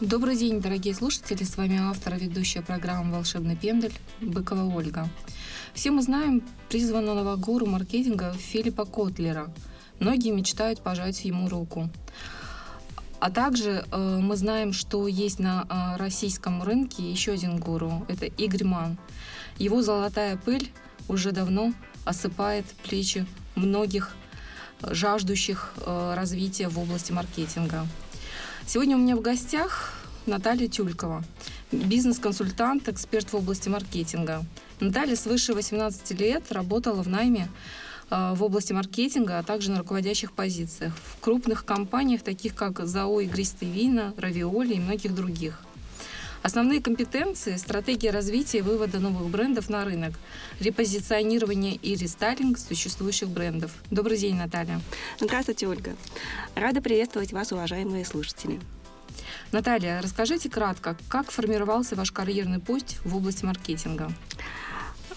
Добрый день, дорогие слушатели. С вами автор и ведущая программы «Волшебный пендель» Быкова Ольга. Все мы знаем призванного гуру маркетинга Филиппа Котлера. Многие мечтают пожать ему руку. А также э, мы знаем, что есть на э, российском рынке еще один гуру. Это Игорь Ман. Его золотая пыль уже давно осыпает плечи многих жаждущих э, развития в области маркетинга. Сегодня у меня в гостях Наталья Тюлькова, бизнес-консультант, эксперт в области маркетинга. Наталья свыше 18 лет работала в найме э, в области маркетинга, а также на руководящих позициях в крупных компаниях, таких как ЗАО «Игристые вина», «Равиоли» и многих других. Основные компетенции – стратегия развития и вывода новых брендов на рынок, репозиционирование и рестайлинг существующих брендов. Добрый день, Наталья. Здравствуйте, Ольга. Рада приветствовать вас, уважаемые слушатели. Наталья, расскажите кратко, как формировался ваш карьерный путь в области маркетинга?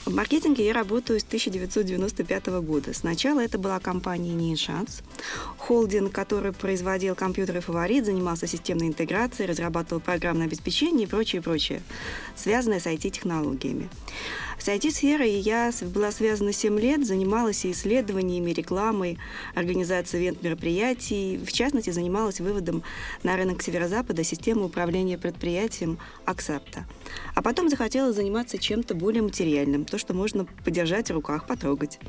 В маркетинге я работаю с 1995 года. Сначала это была компания «Ниншанс», холдинг, который производил компьютеры «Фаворит», занимался системной интеграцией, разрабатывал программное обеспечение и прочее, прочее, связанное с IT-технологиями. С IT-сферой я была связана 7 лет, занималась исследованиями, рекламой, организацией ивент-мероприятий. В частности, занималась выводом на рынок Северо-Запада системы управления предприятием Аксапта. А потом захотела заниматься чем-то более материальным, то, что можно подержать в руках, потрогать.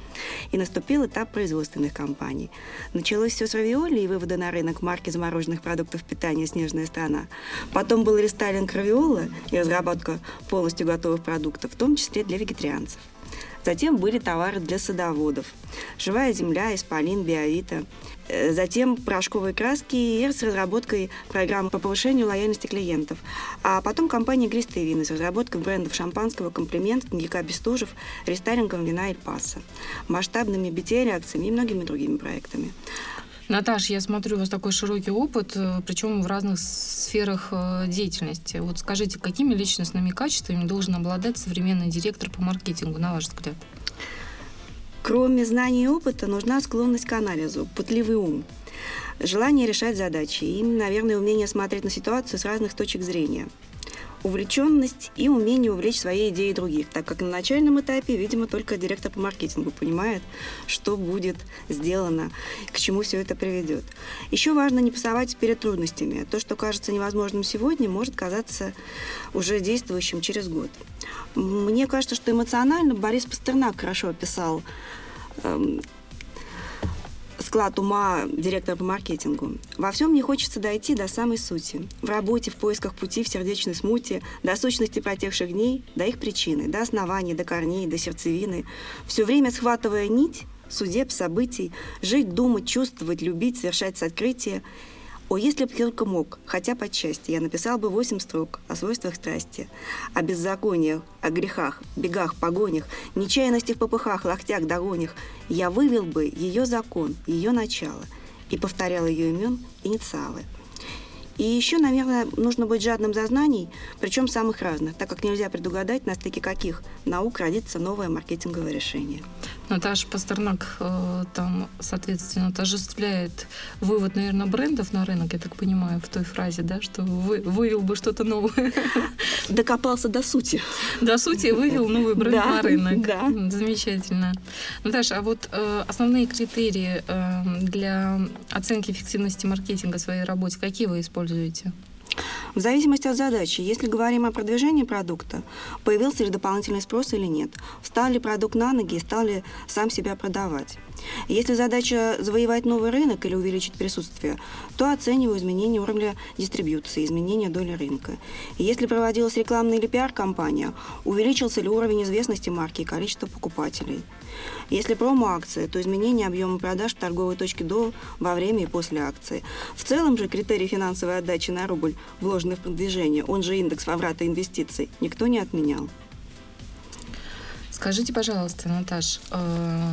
И наступил этап производственных компаний. Началось все с равиоли и вывода на рынок марки замороженных продуктов питания «Снежная страна». Потом был рестайлинг равиола и разработка полностью готовых продуктов, в том числе для для вегетарианцев. Затем были товары для садоводов. Живая земля, исполин, биовита. Э, затем порошковые краски и с разработкой программы по повышению лояльности клиентов. А потом компания «Игристые вина» с разработкой брендов шампанского «Комплимент», коньяка «Бестужев», рестайлингом вина «Эль Паса», масштабными BTL-акциями и многими другими проектами. Наташ, я смотрю, у вас такой широкий опыт, э, причем в разных сферах э, деятельности. Вот скажите, какими личностными качествами должен обладать современный директор по маркетингу, на ваш взгляд? Кроме знаний и опыта, нужна склонность к анализу, пытливый ум, желание решать задачи и, наверное, умение смотреть на ситуацию с разных точек зрения – увлеченность и умение увлечь своей идеей других, так как на начальном этапе, видимо, только директор по маркетингу понимает, что будет сделано, к чему все это приведет. Еще важно не пасовать перед трудностями. То, что кажется невозможным сегодня, может казаться уже действующим через год. Мне кажется, что эмоционально Борис Пастернак хорошо описал эм, склад ума директора по маркетингу. Во всем мне хочется дойти до самой сути. В работе, в поисках пути, в сердечной смуте, до сущности протекших дней, до их причины, до оснований, до корней, до сердцевины. Все время схватывая нить судеб, событий, жить, думать, чувствовать, любить, совершать открытия о, если бы только мог, хотя по части, я написал бы восемь строк о свойствах страсти, о беззакониях, о грехах, бегах, погонях, нечаянности в попыхах, локтях, догонях. Я вывел бы ее закон, ее начало и повторял ее имен инициалы – и еще, наверное, нужно быть жадным за знаний, причем самых разных, так как нельзя предугадать, на стыке каких наук родится новое маркетинговое решение. Наташа Пастернак э, там, соответственно, отождествляет вывод, наверное, брендов на рынок, я так понимаю, в той фразе, да, что вы, вывел бы что-то новое. Докопался до сути. До сути вывел новый бренд да, на рынок. Да. Замечательно. Наташа, а вот э, основные критерии э, для оценки эффективности маркетинга в своей работе, какие вы используете? В зависимости от задачи. Если говорим о продвижении продукта, появился ли дополнительный спрос или нет, встал ли продукт на ноги и стал ли сам себя продавать. Если задача завоевать новый рынок или увеличить присутствие, то оцениваю изменение уровня дистрибьюции, изменение доли рынка. если проводилась рекламная или пиар-компания, увеличился ли уровень известности марки и количество покупателей. Если промо-акция, то изменение объема продаж в торговой точке до, во время и после акции. В целом же критерий финансовой отдачи на рубль, вложенный в продвижение, он же индекс возврата инвестиций, никто не отменял. Скажите, пожалуйста, Наташ, э,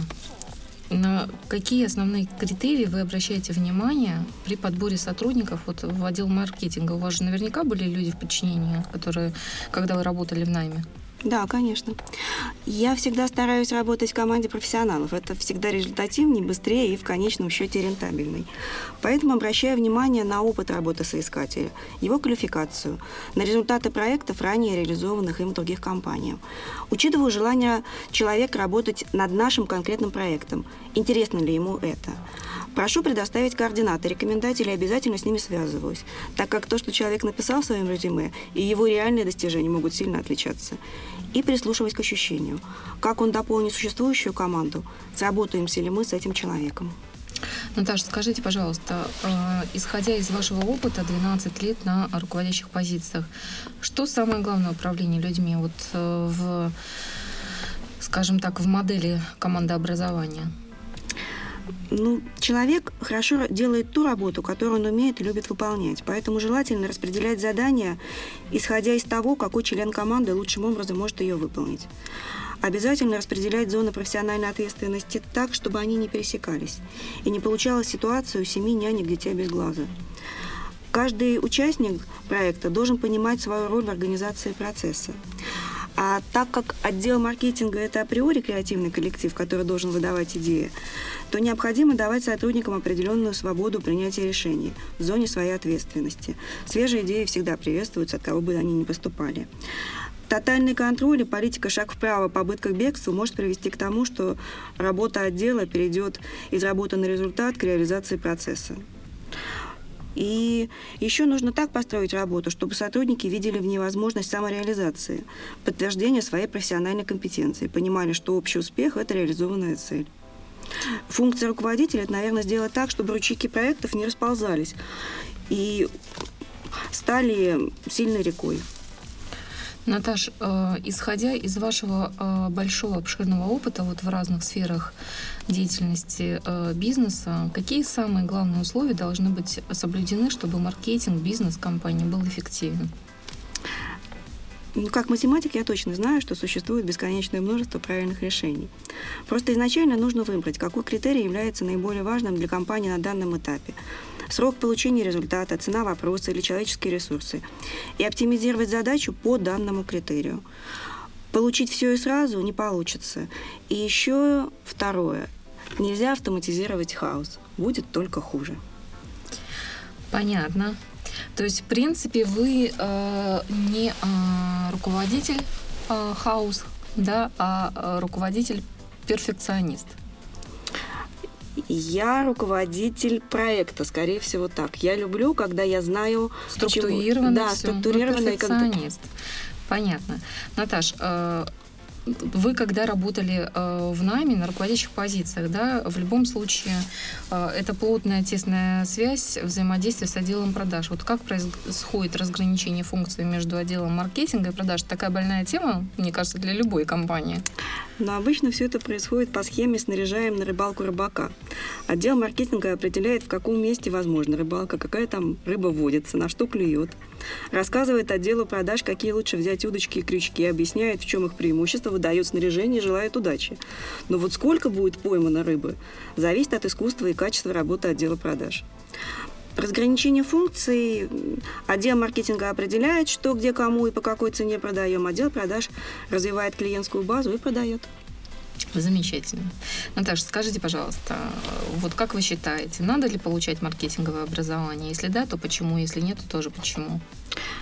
на какие основные критерии вы обращаете внимание при подборе сотрудников вот, в отдел маркетинга? У вас же наверняка были люди в подчинении, которые, когда вы работали в найме. Да, конечно. Я всегда стараюсь работать в команде профессионалов. Это всегда результативнее, быстрее и в конечном счете рентабельный. Поэтому обращаю внимание на опыт работы соискателя, его квалификацию, на результаты проектов, ранее реализованных им в других компаниях. Учитываю желание человека работать над нашим конкретным проектом. Интересно ли ему это? Прошу предоставить координаты рекомендателей, обязательно с ними связываюсь, так как то, что человек написал в своем резюме, и его реальные достижения могут сильно отличаться. И прислушиваясь к ощущению, как он дополнит существующую команду, сработаемся ли мы с этим человеком. Наташа, скажите, пожалуйста, э, исходя из вашего опыта 12 лет на руководящих позициях, что самое главное управление людьми вот э, в, скажем так, в модели командообразования? Ну, человек хорошо делает ту работу, которую он умеет и любит выполнять. Поэтому желательно распределять задания, исходя из того, какой член команды лучшим образом может ее выполнить. Обязательно распределять зоны профессиональной ответственности так, чтобы они не пересекались. И не получалась ситуация у семьи нянек детей без глаза. Каждый участник проекта должен понимать свою роль в организации процесса. А так как отдел маркетинга – это априори креативный коллектив, который должен выдавать идеи, то необходимо давать сотрудникам определенную свободу принятия решений в зоне своей ответственности. Свежие идеи всегда приветствуются, от кого бы они ни поступали. Тотальный контроль и политика шаг вправо, попытка к бегству может привести к тому, что работа отдела перейдет из работы на результат к реализации процесса. И еще нужно так построить работу, чтобы сотрудники видели в ней возможность самореализации, подтверждение своей профессиональной компетенции, понимали, что общий успех – это реализованная цель. Функция руководителя – это, наверное, сделать так, чтобы ручейки проектов не расползались и стали сильной рекой. Наташ, э, исходя из вашего э, большого обширного опыта вот в разных сферах деятельности э, бизнеса, какие самые главные условия должны быть соблюдены, чтобы маркетинг, бизнес компании был эффективен? Ну, как математик я точно знаю, что существует бесконечное множество правильных решений. Просто изначально нужно выбрать, какой критерий является наиболее важным для компании на данном этапе. Срок получения результата, цена вопроса или человеческие ресурсы. И оптимизировать задачу по данному критерию. Получить все и сразу не получится. И еще второе. Нельзя автоматизировать хаос. Будет только хуже. Понятно. То есть, в принципе, вы э, не э, руководитель э, хаус, да, а э, руководитель перфекционист. Я руководитель проекта, скорее всего, так. Я люблю, когда я знаю... Структурированно Да, структурированно. Перфекционист. Понятно. Наташ, э, вы когда работали э, в найме на руководящих позициях, да, в любом случае э, это плотная, тесная связь взаимодействия с отделом продаж. Вот как происходит разграничение функций между отделом маркетинга и продаж? Такая больная тема, мне кажется, для любой компании. Но обычно все это происходит по схеме «снаряжаем на рыбалку рыбака». Отдел маркетинга определяет, в каком месте возможна рыбалка, какая там рыба водится, на что клюет. Рассказывает отделу продаж, какие лучше взять удочки и крючки, объясняет, в чем их преимущество, выдает снаряжение и желает удачи. Но вот сколько будет поймано рыбы, зависит от искусства и качества работы отдела продаж. Разграничение функций. Отдел маркетинга определяет, что, где, кому и по какой цене продаем. Отдел продаж развивает клиентскую базу и продает. Замечательно. Наташа, скажите, пожалуйста, вот как вы считаете, надо ли получать маркетинговое образование? Если да, то почему? Если нет, то тоже почему?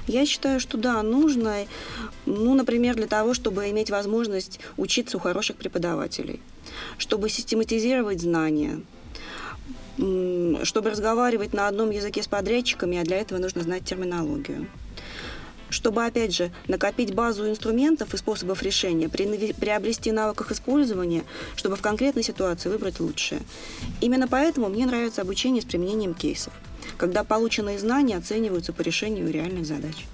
Я считаю, что да, нужно. Ну, например, для того, чтобы иметь возможность учиться у хороших преподавателей, чтобы систематизировать знания, чтобы разговаривать на одном языке с подрядчиками, а для этого нужно знать терминологию. Чтобы, опять же, накопить базу инструментов и способов решения, приобрести навык их использования, чтобы в конкретной ситуации выбрать лучшее. Именно поэтому мне нравится обучение с применением кейсов, когда полученные знания оцениваются по решению реальных задач.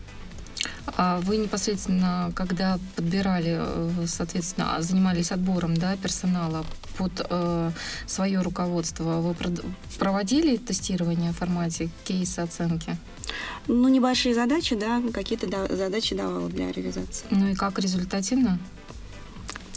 А вы непосредственно, когда подбирали, э, соответственно, занимались отбором да, персонала под э, свое руководство, вы проводили тестирование в формате кейса оценки? Ну, небольшие задачи, да, какие-то да, задачи давала для реализации. Ну и как результативно?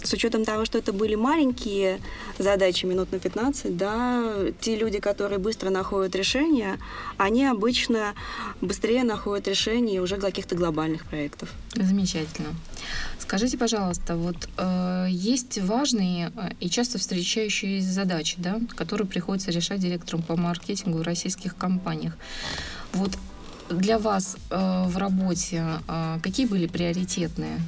С учетом того, что это были маленькие задачи минут на 15, да, те люди, которые быстро находят решения, они обычно быстрее находят решения уже каких-то глобальных проектов. Замечательно. Скажите, пожалуйста, вот э, есть важные э, и часто встречающиеся задачи, да, которые приходится решать директорам по маркетингу в российских компаниях. Вот для вас э, в работе э, какие были приоритетные?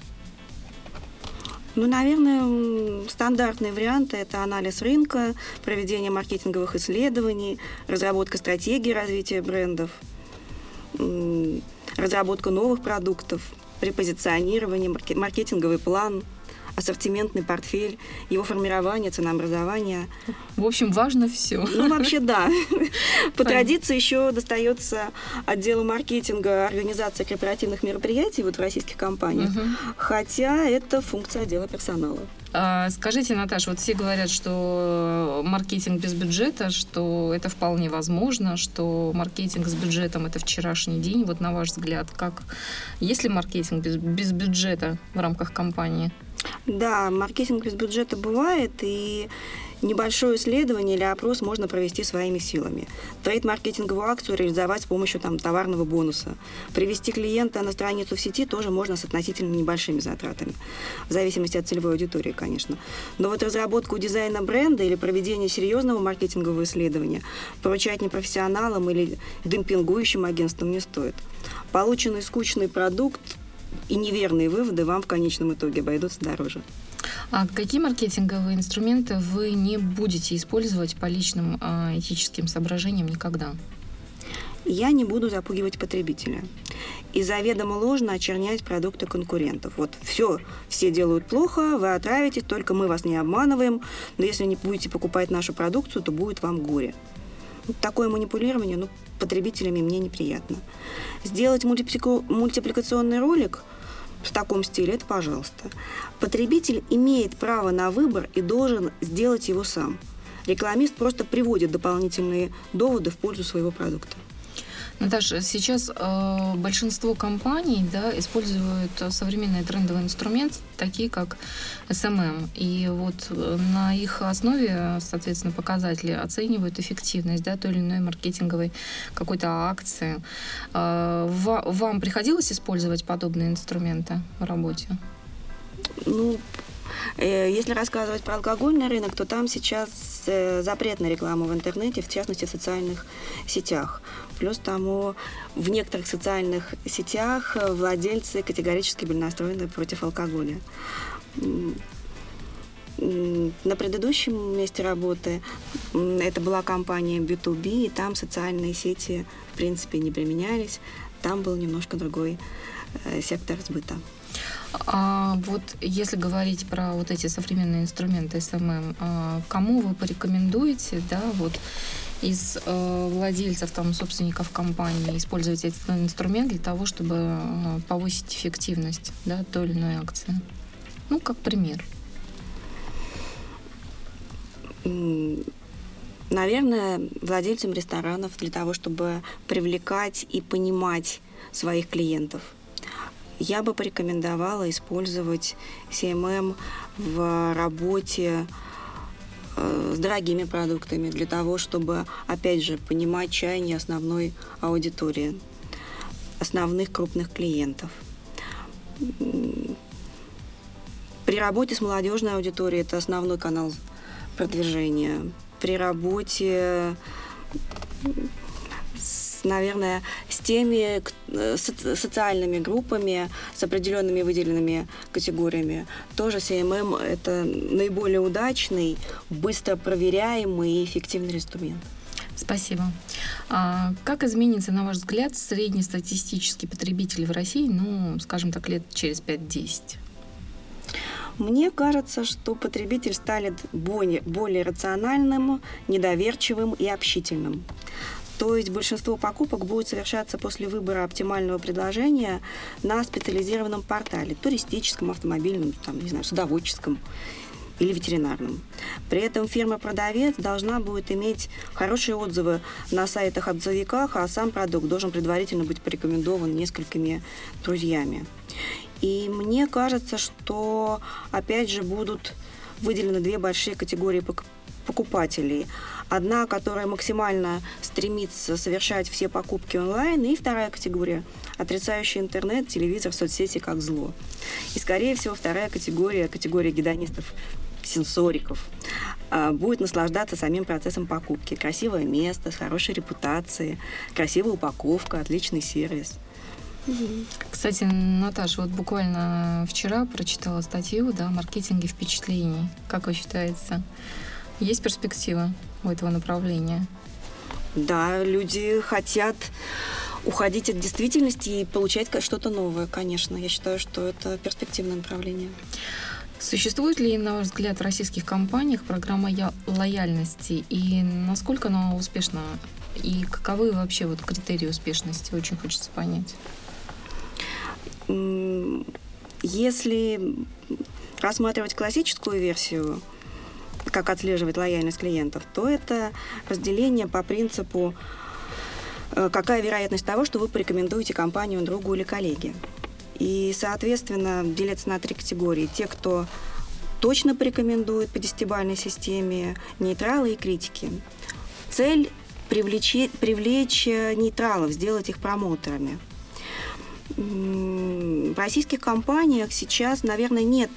Ну, наверное, стандартные варианты – это анализ рынка, проведение маркетинговых исследований, разработка стратегии развития брендов, разработка новых продуктов, препозиционирование, маркетинговый план – ассортиментный портфель, его формирование, ценообразование. В общем, важно все. Ну, вообще, да. По традиции еще достается отделу маркетинга организация корпоративных мероприятий вот в российских компаниях, хотя это функция отдела персонала. А, скажите, Наташа, вот все говорят, что маркетинг без бюджета, что это вполне возможно, что маркетинг с бюджетом это вчерашний день. Вот на ваш взгляд, как есть ли маркетинг без, без бюджета в рамках компании? Да, маркетинг без бюджета бывает, и небольшое исследование или опрос можно провести своими силами. Трейд-маркетинговую акцию реализовать с помощью там, товарного бонуса. Привести клиента на страницу в сети тоже можно с относительно небольшими затратами. В зависимости от целевой аудитории, конечно. Но вот разработку дизайна бренда или проведение серьезного маркетингового исследования поручать непрофессионалам или демпингующим агентствам не стоит. Полученный скучный продукт и неверные выводы вам в конечном итоге обойдутся дороже. А какие маркетинговые инструменты вы не будете использовать по личным э, этическим соображениям никогда? Я не буду запугивать потребителя и заведомо ложно очернять продукты конкурентов. Вот все, все делают плохо, вы отравитесь, только мы вас не обманываем, но если не будете покупать нашу продукцию, то будет вам горе. Такое манипулирование ну, потребителями мне неприятно. Сделать мультипликационный ролик в таком стиле, это пожалуйста. Потребитель имеет право на выбор и должен сделать его сам. Рекламист просто приводит дополнительные доводы в пользу своего продукта. Наташа, сейчас э, большинство компаний да, используют современные трендовые инструменты, такие как SMM. И вот э, на их основе, соответственно, показатели оценивают эффективность да, той или иной маркетинговой какой-то акции. Э, вам приходилось использовать подобные инструменты в работе? Ну, если рассказывать про алкогольный рынок, то там сейчас э, запрет на рекламу в интернете, в частности в социальных сетях. Плюс тому в некоторых социальных сетях владельцы категорически были настроены против алкоголя. На предыдущем месте работы это была компания B2B, и там социальные сети в принципе не применялись. Там был немножко другой э, сектор сбыта. А вот если говорить про вот эти современные инструменты SMM, а кому вы порекомендуете, да, вот из э, владельцев, там, собственников компании использовать этот инструмент для того, чтобы э, повысить эффективность да, той или иной акции? Ну, как пример. Наверное, владельцам ресторанов для того, чтобы привлекать и понимать своих клиентов. Я бы порекомендовала использовать CMM в работе Э, с дорогими продуктами для того, чтобы, опять же, понимать чаяние основной аудитории, основных крупных клиентов. При работе с молодежной аудиторией это основной канал продвижения. При работе наверное, с теми э, социальными группами, с определенными выделенными категориями. Тоже CMM – это наиболее удачный, быстро проверяемый и эффективный инструмент. Спасибо. А как изменится, на ваш взгляд, среднестатистический потребитель в России, ну, скажем так, лет через 5-10? Мне кажется, что потребитель станет более, более рациональным, недоверчивым и общительным. То есть большинство покупок будет совершаться после выбора оптимального предложения на специализированном портале, туристическом, автомобильном, там, не знаю, садоводческом или ветеринарном. При этом фирма-продавец должна будет иметь хорошие отзывы на сайтах-отзывиках, а сам продукт должен предварительно быть порекомендован несколькими друзьями. И мне кажется, что опять же будут выделены две большие категории покупателей. Одна, которая максимально стремится совершать все покупки онлайн, и вторая категория, отрицающая интернет, телевизор, соцсети как зло. И, скорее всего, вторая категория, категория гедонистов, сенсориков, а, будет наслаждаться самим процессом покупки. Красивое место с хорошей репутацией, красивая упаковка, отличный сервис. Кстати, Наташа, вот буквально вчера прочитала статью да, о маркетинге впечатлений. Как вы считаете, есть перспектива у этого направления? Да, люди хотят уходить от действительности и получать что-то новое, конечно. Я считаю, что это перспективное направление. Существует ли, на ваш взгляд, в российских компаниях программа лояльности и насколько она успешна? И каковы вообще вот критерии успешности? Очень хочется понять. Если рассматривать классическую версию, как отслеживать лояльность клиентов, то это разделение по принципу, э, какая вероятность того, что вы порекомендуете компанию другу или коллеге. И, соответственно, делятся на три категории. Те, кто точно порекомендует по десятибальной системе, нейтралы и критики. Цель привлечь, привлечь нейтралов, сделать их промоутерами. В российских компаниях сейчас, наверное, нет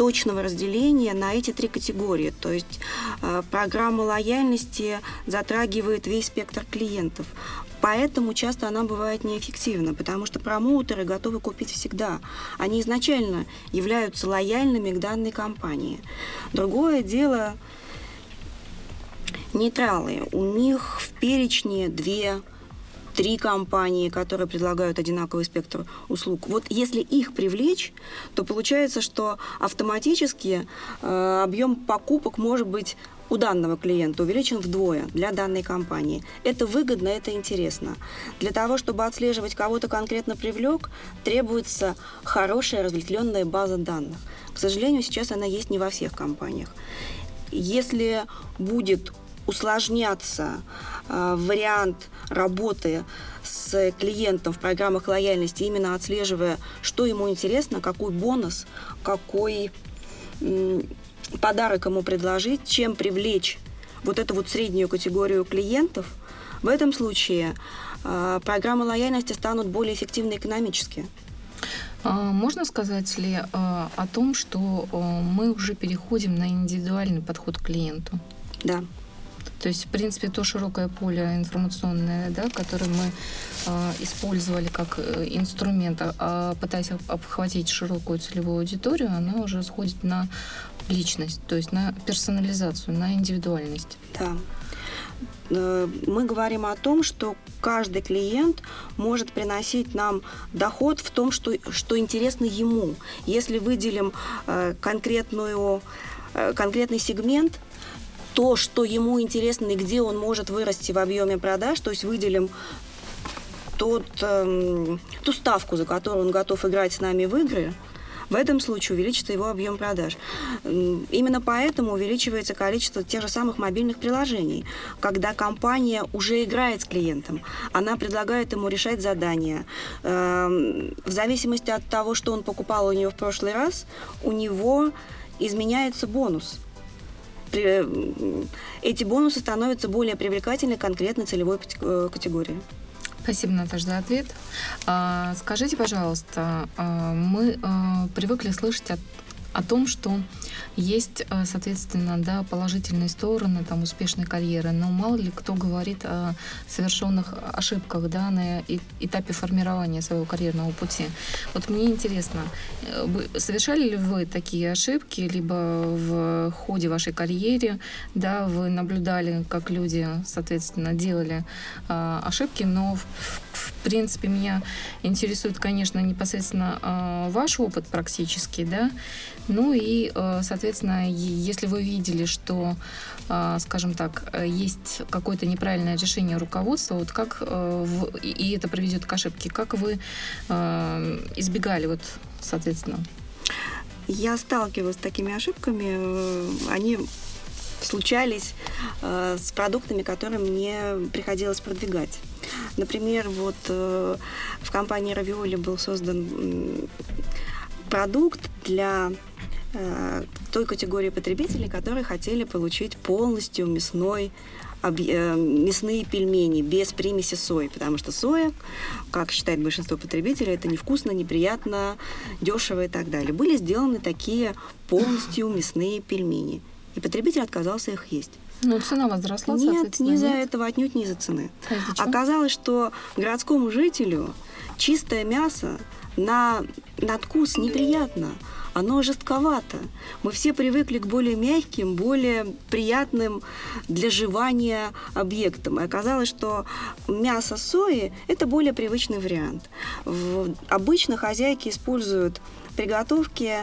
точного разделения на эти три категории. То есть э, программа лояльности затрагивает весь спектр клиентов. Поэтому часто она бывает неэффективна, потому что промоутеры готовы купить всегда. Они изначально являются лояльными к данной компании. Другое дело нейтралы. У них в перечне две три компании, которые предлагают одинаковый спектр услуг. Вот если их привлечь, то получается, что автоматически э, объем покупок может быть у данного клиента увеличен вдвое для данной компании. Это выгодно, это интересно. Для того, чтобы отслеживать кого-то конкретно привлек, требуется хорошая разветвленная база данных. К сожалению, сейчас она есть не во всех компаниях. Если будет усложняться э, вариант работы с клиентом в программах лояльности, именно отслеживая, что ему интересно, какой бонус, какой подарок ему предложить, чем привлечь вот эту вот среднюю категорию клиентов, в этом случае э, программы лояльности станут более эффективны экономически. А можно сказать ли э, о том, что мы уже переходим на индивидуальный подход к клиенту? Да. То есть, в принципе, то широкое поле информационное, да, которое мы э, использовали как э, инструмент, э, пытаясь обхватить широкую целевую аудиторию, она уже сходит на личность, то есть на персонализацию, на индивидуальность. Да. Э, мы говорим о том, что каждый клиент может приносить нам доход в том, что, что интересно ему. Если выделим э, конкретную, конкретный сегмент, то, что ему интересно и где он может вырасти в объеме продаж, то есть выделим тот, э, ту ставку, за которую он готов играть с нами в игры, в этом случае увеличится его объем продаж. Именно поэтому увеличивается количество тех же самых мобильных приложений, когда компания уже играет с клиентом, она предлагает ему решать задания. Эм, в зависимости от того, что он покупал у нее в прошлый раз, у него изменяется бонус эти бонусы становятся более привлекательны конкретно целевой э, категории. Спасибо, Наташа, за ответ. А, скажите, пожалуйста, а, мы а, привыкли слышать от о том, что есть, э, соответственно, да, положительные стороны там, успешной карьеры, но мало ли кто говорит о совершенных ошибках да, на этапе формирования своего карьерного пути. Вот мне интересно, э, совершали ли вы такие ошибки, либо в ходе вашей карьеры да, вы наблюдали, как люди, соответственно, делали э, ошибки, но в, в принципе меня интересует, конечно, непосредственно э, ваш опыт практически, да, ну и, э, соответственно, если вы видели, что, э, скажем так, есть какое-то неправильное решение руководства, вот как э, и это приведет к ошибке, как вы избегали, вот, соответственно? Я сталкивалась с такими ошибками. Они случались с продуктами, которые мне приходилось продвигать. Например, вот э, в компании Равиоли был создан продукт для э, той категории потребителей, которые хотели получить полностью мясной Э, мясные пельмени без примеси сои, потому что соя, как считает большинство потребителей, это невкусно, неприятно, дешево и так далее. Были сделаны такие полностью мясные пельмени, и потребитель отказался их есть. Ну, цена возросла, Нет, не из-за этого, отнюдь не из-за цены. А Оказалось, что городскому жителю чистое мясо на, на вкус неприятно оно жестковато. Мы все привыкли к более мягким, более приятным для жевания объектам. И оказалось, что мясо сои – это более привычный вариант. В, обычно хозяйки используют приготовки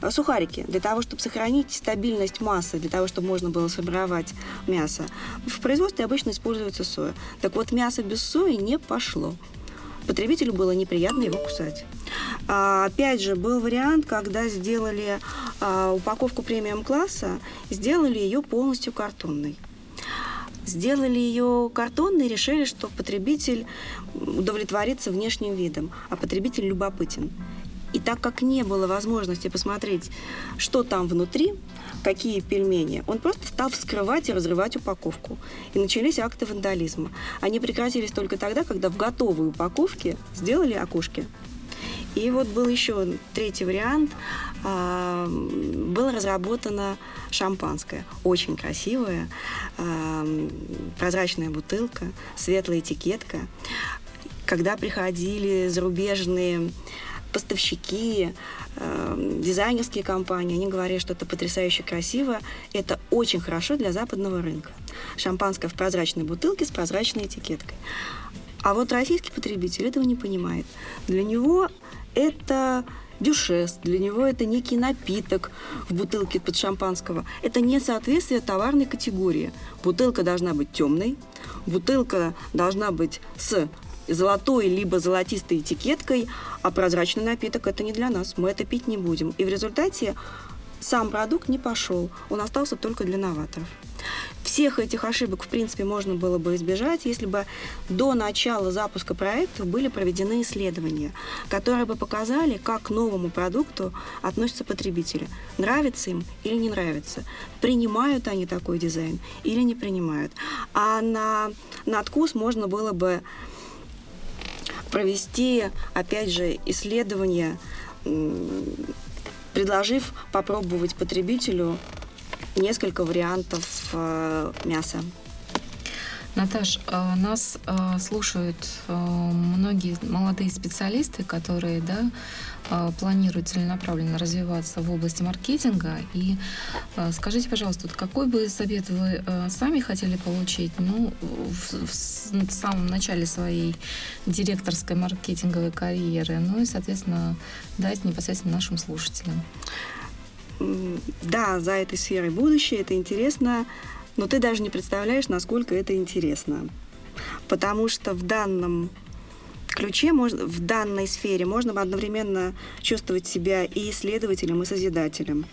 э, сухарики для того, чтобы сохранить стабильность массы, для того, чтобы можно было сформировать мясо. В производстве обычно используется соя. Так вот, мясо без сои не пошло. Потребителю было неприятно его кусать. А, опять же, был вариант, когда сделали а, упаковку премиум-класса, сделали ее полностью картонной. Сделали ее картонной, решили, что потребитель удовлетворится внешним видом, а потребитель любопытен. И так как не было возможности посмотреть, что там внутри, какие пельмени, он просто стал вскрывать и разрывать упаковку. И начались акты вандализма. Они прекратились только тогда, когда в готовой упаковке сделали окошки. И вот был еще третий вариант. А, было разработано шампанское. Очень красивое. А, прозрачная бутылка, светлая этикетка. Когда приходили зарубежные поставщики, э, дизайнерские компании, они говорят, что это потрясающе красиво, это очень хорошо для западного рынка. Шампанское в прозрачной бутылке с прозрачной этикеткой. А вот российский потребитель этого не понимает. Для него это дюшес, для него это некий напиток в бутылке под шампанского. Это не соответствие товарной категории. Бутылка должна быть темной, бутылка должна быть с золотой либо золотистой этикеткой, а прозрачный напиток это не для нас, мы это пить не будем. И в результате сам продукт не пошел, он остался только для новаторов. Всех этих ошибок, в принципе, можно было бы избежать, если бы до начала запуска проекта были проведены исследования, которые бы показали, как к новому продукту относятся потребители. Нравится им или не нравится. Принимают они такой дизайн или не принимают. А на, на вкус можно было бы провести, опять же, исследование, предложив попробовать потребителю несколько вариантов э, мяса. Наташ, э, нас э, слушают многие молодые специалисты, которые да, планируют целенаправленно развиваться в области маркетинга. И скажите, пожалуйста, какой бы совет вы сами хотели получить ну, в, в самом начале своей директорской маркетинговой карьеры, ну и, соответственно, дать непосредственно нашим слушателям? да, за этой сферой будущее, это интересно, но ты даже не представляешь, насколько это интересно. Потому что в данном ключе, можно, в данной сфере можно одновременно чувствовать себя и исследователем, и созидателем.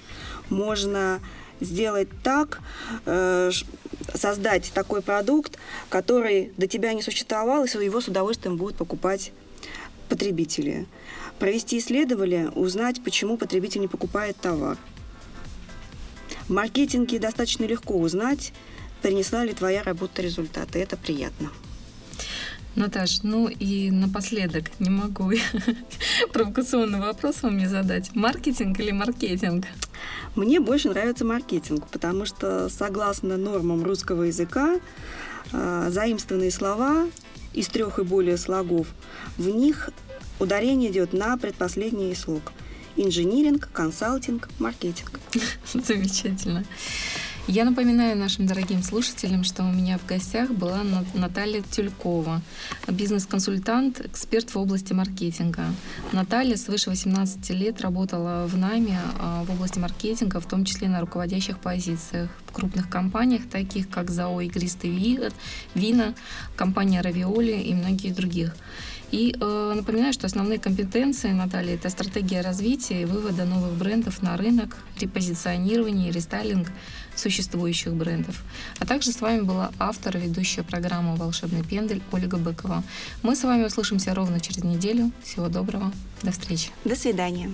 Можно сделать так, э, создать такой продукт, который до тебя не существовал, и его с удовольствием будут покупать потребители. Провести исследование, узнать, почему потребитель не покупает товар. В маркетинге достаточно легко узнать, принесла ли твоя работа результаты. Это приятно. Наташ, ну и напоследок не могу провокационный вопрос вам не задать. Маркетинг или маркетинг? Мне больше нравится маркетинг, потому что согласно нормам русского языка э, заимствованные слова из трех и более слогов, в них ударение идет на предпоследний слог – инжиниринг, консалтинг, маркетинг. Замечательно. Я напоминаю нашим дорогим слушателям, что у меня в гостях была Наталья Тюлькова, бизнес-консультант, эксперт в области маркетинга. Наталья свыше 18 лет работала в найме а, в области маркетинга, в том числе на руководящих позициях крупных компаниях, таких как ЗАО «Игристый вина», компания «Равиоли» и многие других. И э, напоминаю, что основные компетенции Натальи – это стратегия развития и вывода новых брендов на рынок, репозиционирование и рестайлинг существующих брендов. А также с вами была автор и ведущая программы «Волшебный пендель» Ольга Быкова. Мы с вами услышимся ровно через неделю. Всего доброго. До встречи. До свидания.